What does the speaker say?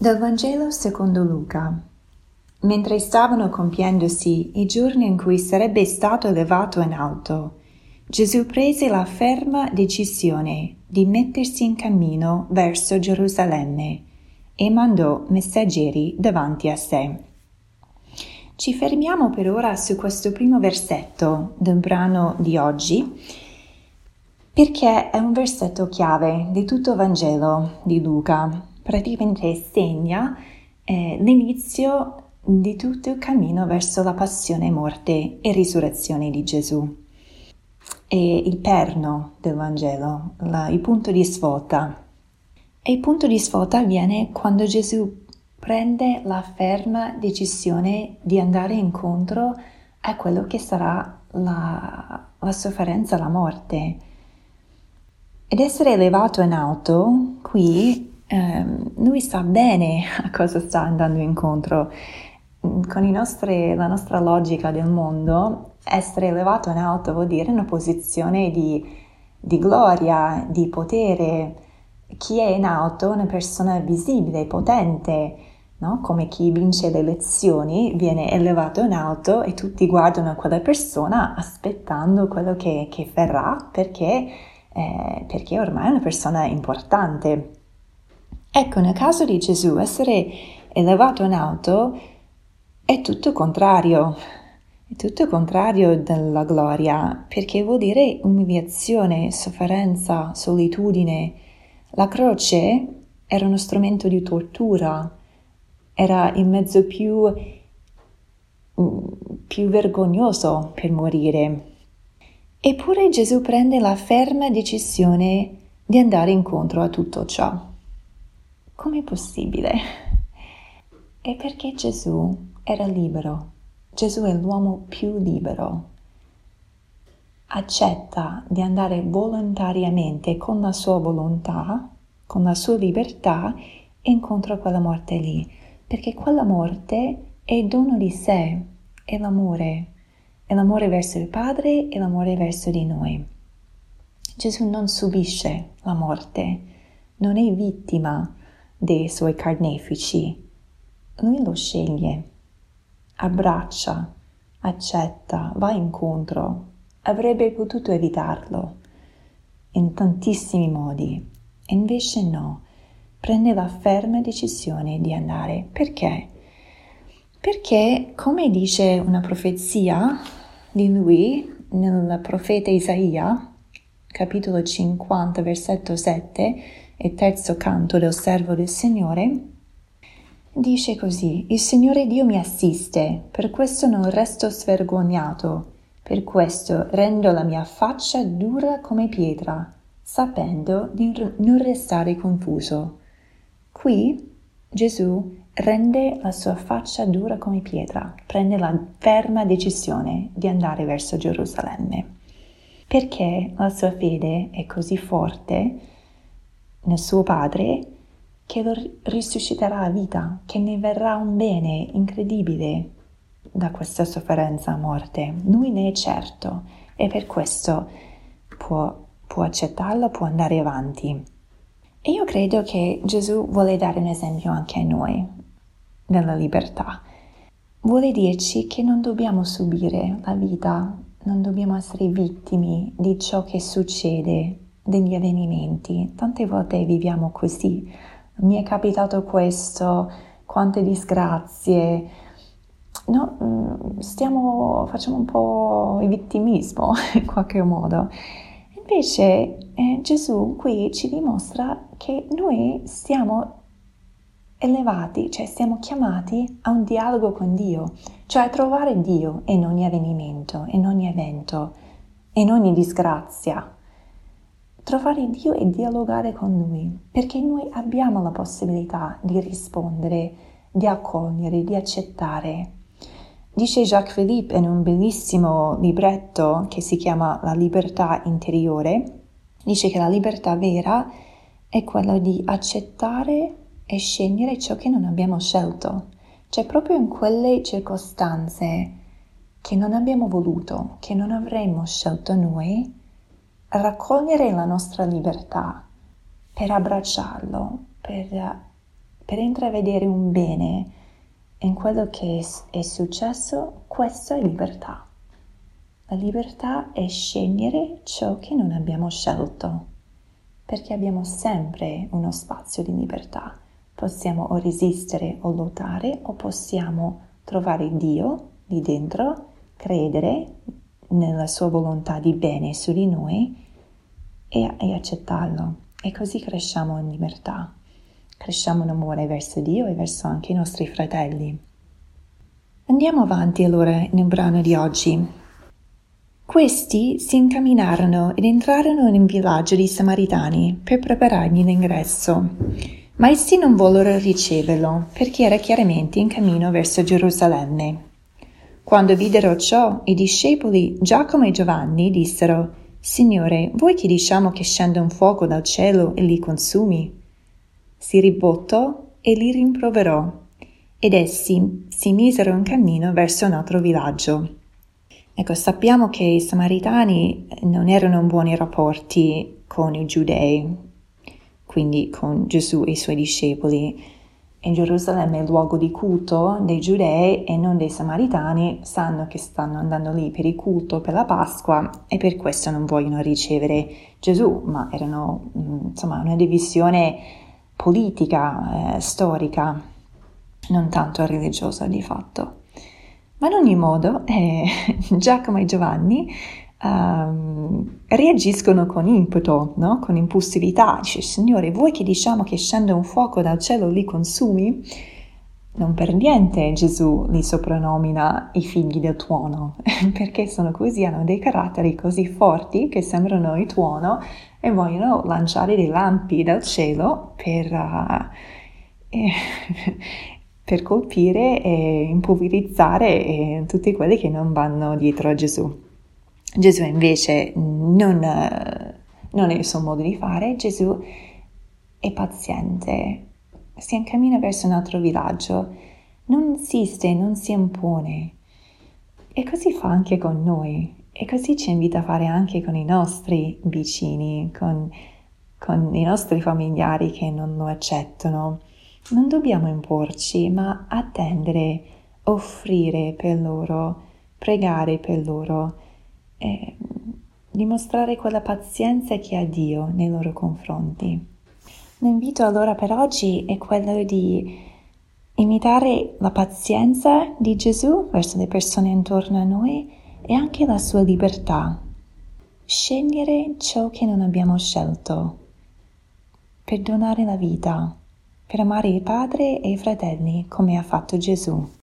Dal Vangelo secondo Luca. Mentre stavano compiendosi i giorni in cui sarebbe stato elevato in alto, Gesù prese la ferma decisione di mettersi in cammino verso Gerusalemme e mandò messaggeri davanti a sé. Ci fermiamo per ora su questo primo versetto del brano di oggi perché è un versetto chiave di tutto il Vangelo di Luca praticamente segna eh, l'inizio di tutto il cammino verso la passione, morte e risurrezione di Gesù. È il perno del Vangelo, la, il punto di svolta. E il punto di svolta avviene quando Gesù prende la ferma decisione di andare incontro a quello che sarà la, la sofferenza, la morte. Ed essere elevato in alto qui eh, lui sa bene a cosa sta andando incontro. Con nostri, la nostra logica del mondo, essere elevato in alto vuol dire una posizione di, di gloria, di potere. Chi è in alto è una persona visibile, potente, no? come chi vince le elezioni viene elevato in alto e tutti guardano quella persona aspettando quello che, che verrà perché, eh, perché ormai è una persona importante. Ecco, nel caso di Gesù, essere elevato in alto è tutto contrario, è tutto contrario della gloria, perché vuol dire umiliazione, sofferenza, solitudine. La croce era uno strumento di tortura, era il mezzo più, più vergognoso per morire. Eppure Gesù prende la ferma decisione di andare incontro a tutto ciò. Com'è possibile? È perché Gesù era libero. Gesù è l'uomo più libero. Accetta di andare volontariamente con la sua volontà, con la sua libertà, incontro a quella morte lì, perché quella morte è dono di sé, è l'amore, è l'amore verso il Padre e l'amore verso di noi. Gesù non subisce la morte, non è vittima, dei suoi carnefici. Lui lo sceglie, abbraccia, accetta, va incontro. Avrebbe potuto evitarlo in tantissimi modi, e invece no, prende la ferma decisione di andare. Perché? Perché, come dice una profezia di lui nel profeta Isaia, capitolo 50, versetto 7, e terzo canto del servo del Signore, dice così, il Signore Dio mi assiste, per questo non resto svergognato, per questo rendo la mia faccia dura come pietra, sapendo di non restare confuso. Qui Gesù rende la sua faccia dura come pietra, prende la ferma decisione di andare verso Gerusalemme. Perché la sua fede è così forte nel suo Padre che lo risusciterà a vita, che ne verrà un bene incredibile da questa sofferenza a morte. Lui ne è certo e per questo può, può accettarlo, può andare avanti. E io credo che Gesù vuole dare un esempio anche a noi nella libertà. Vuole dirci che non dobbiamo subire la vita, non dobbiamo essere vittime di ciò che succede degli avvenimenti. Tante volte viviamo così. Mi è capitato questo, quante disgrazie. No, mm, stiamo, facciamo un po' il vittimismo in qualche modo. Invece eh, Gesù qui ci dimostra che noi siamo elevati, cioè siamo chiamati a un dialogo con Dio, cioè a trovare Dio in ogni avvenimento, in ogni evento, in ogni disgrazia trovare Dio e dialogare con Lui, perché noi abbiamo la possibilità di rispondere, di accogliere, di accettare. Dice Jacques Philippe in un bellissimo libretto che si chiama La libertà interiore, dice che la libertà vera è quella di accettare e scegliere ciò che non abbiamo scelto, cioè proprio in quelle circostanze che non abbiamo voluto, che non avremmo scelto noi, raccogliere la nostra libertà, per abbracciarlo, per per intravedere un bene in quello che è successo, questa è libertà. La libertà è scegliere ciò che non abbiamo scelto, perché abbiamo sempre uno spazio di libertà. Possiamo o resistere o lottare o possiamo trovare Dio lì dentro, credere nella sua volontà di bene su di noi e, e accettarlo. E così cresciamo in libertà, cresciamo in amore verso Dio e verso anche i nostri fratelli. Andiamo avanti allora nel brano di oggi. Questi si incamminarono ed entrarono in un villaggio di Samaritani per preparargli l'ingresso. Ma essi non vollero riceverlo, perché era chiaramente in cammino verso Gerusalemme. Quando videro ciò, i discepoli Giacomo e Giovanni dissero, Signore, vuoi che diciamo che scende un fuoco dal cielo e li consumi? Si ribottò e li rimproverò, ed essi si misero in cammino verso un altro villaggio. Ecco, sappiamo che i samaritani non erano in buoni rapporti con i giudei, quindi con Gesù e i suoi discepoli. In Gerusalemme è il luogo di culto dei giudei e non dei samaritani, sanno che stanno andando lì per il culto, per la Pasqua e per questo non vogliono ricevere Gesù, ma erano mm, insomma una divisione politica, eh, storica, non tanto religiosa di fatto. Ma in ogni modo, eh, Giacomo e Giovanni um, reagiscono con impeto, no? con impulsività. Dice, Signore, vuoi che diciamo che scende un fuoco dal cielo e li consumi? Non per niente Gesù li soprannomina i figli del tuono, perché sono così, hanno dei caratteri così forti che sembrano il tuono e vogliono lanciare dei lampi dal cielo per, uh, eh, per colpire e impulverizzare eh, tutti quelli che non vanno dietro a Gesù. Gesù invece non, non è il suo modo di fare, Gesù è paziente, si incammina verso un altro villaggio, non insiste, non si impone. E così fa anche con noi e così ci invita a fare anche con i nostri vicini, con, con i nostri familiari che non lo accettano. Non dobbiamo imporci, ma attendere, offrire per loro, pregare per loro, eh, dimostrare quella pazienza che ha Dio nei loro confronti. L'invito allora per oggi è quello di imitare la pazienza di Gesù verso le persone intorno a noi e anche la sua libertà. Scegliere ciò che non abbiamo scelto, perdonare la vita per amare il Padre e i fratelli come ha fatto Gesù.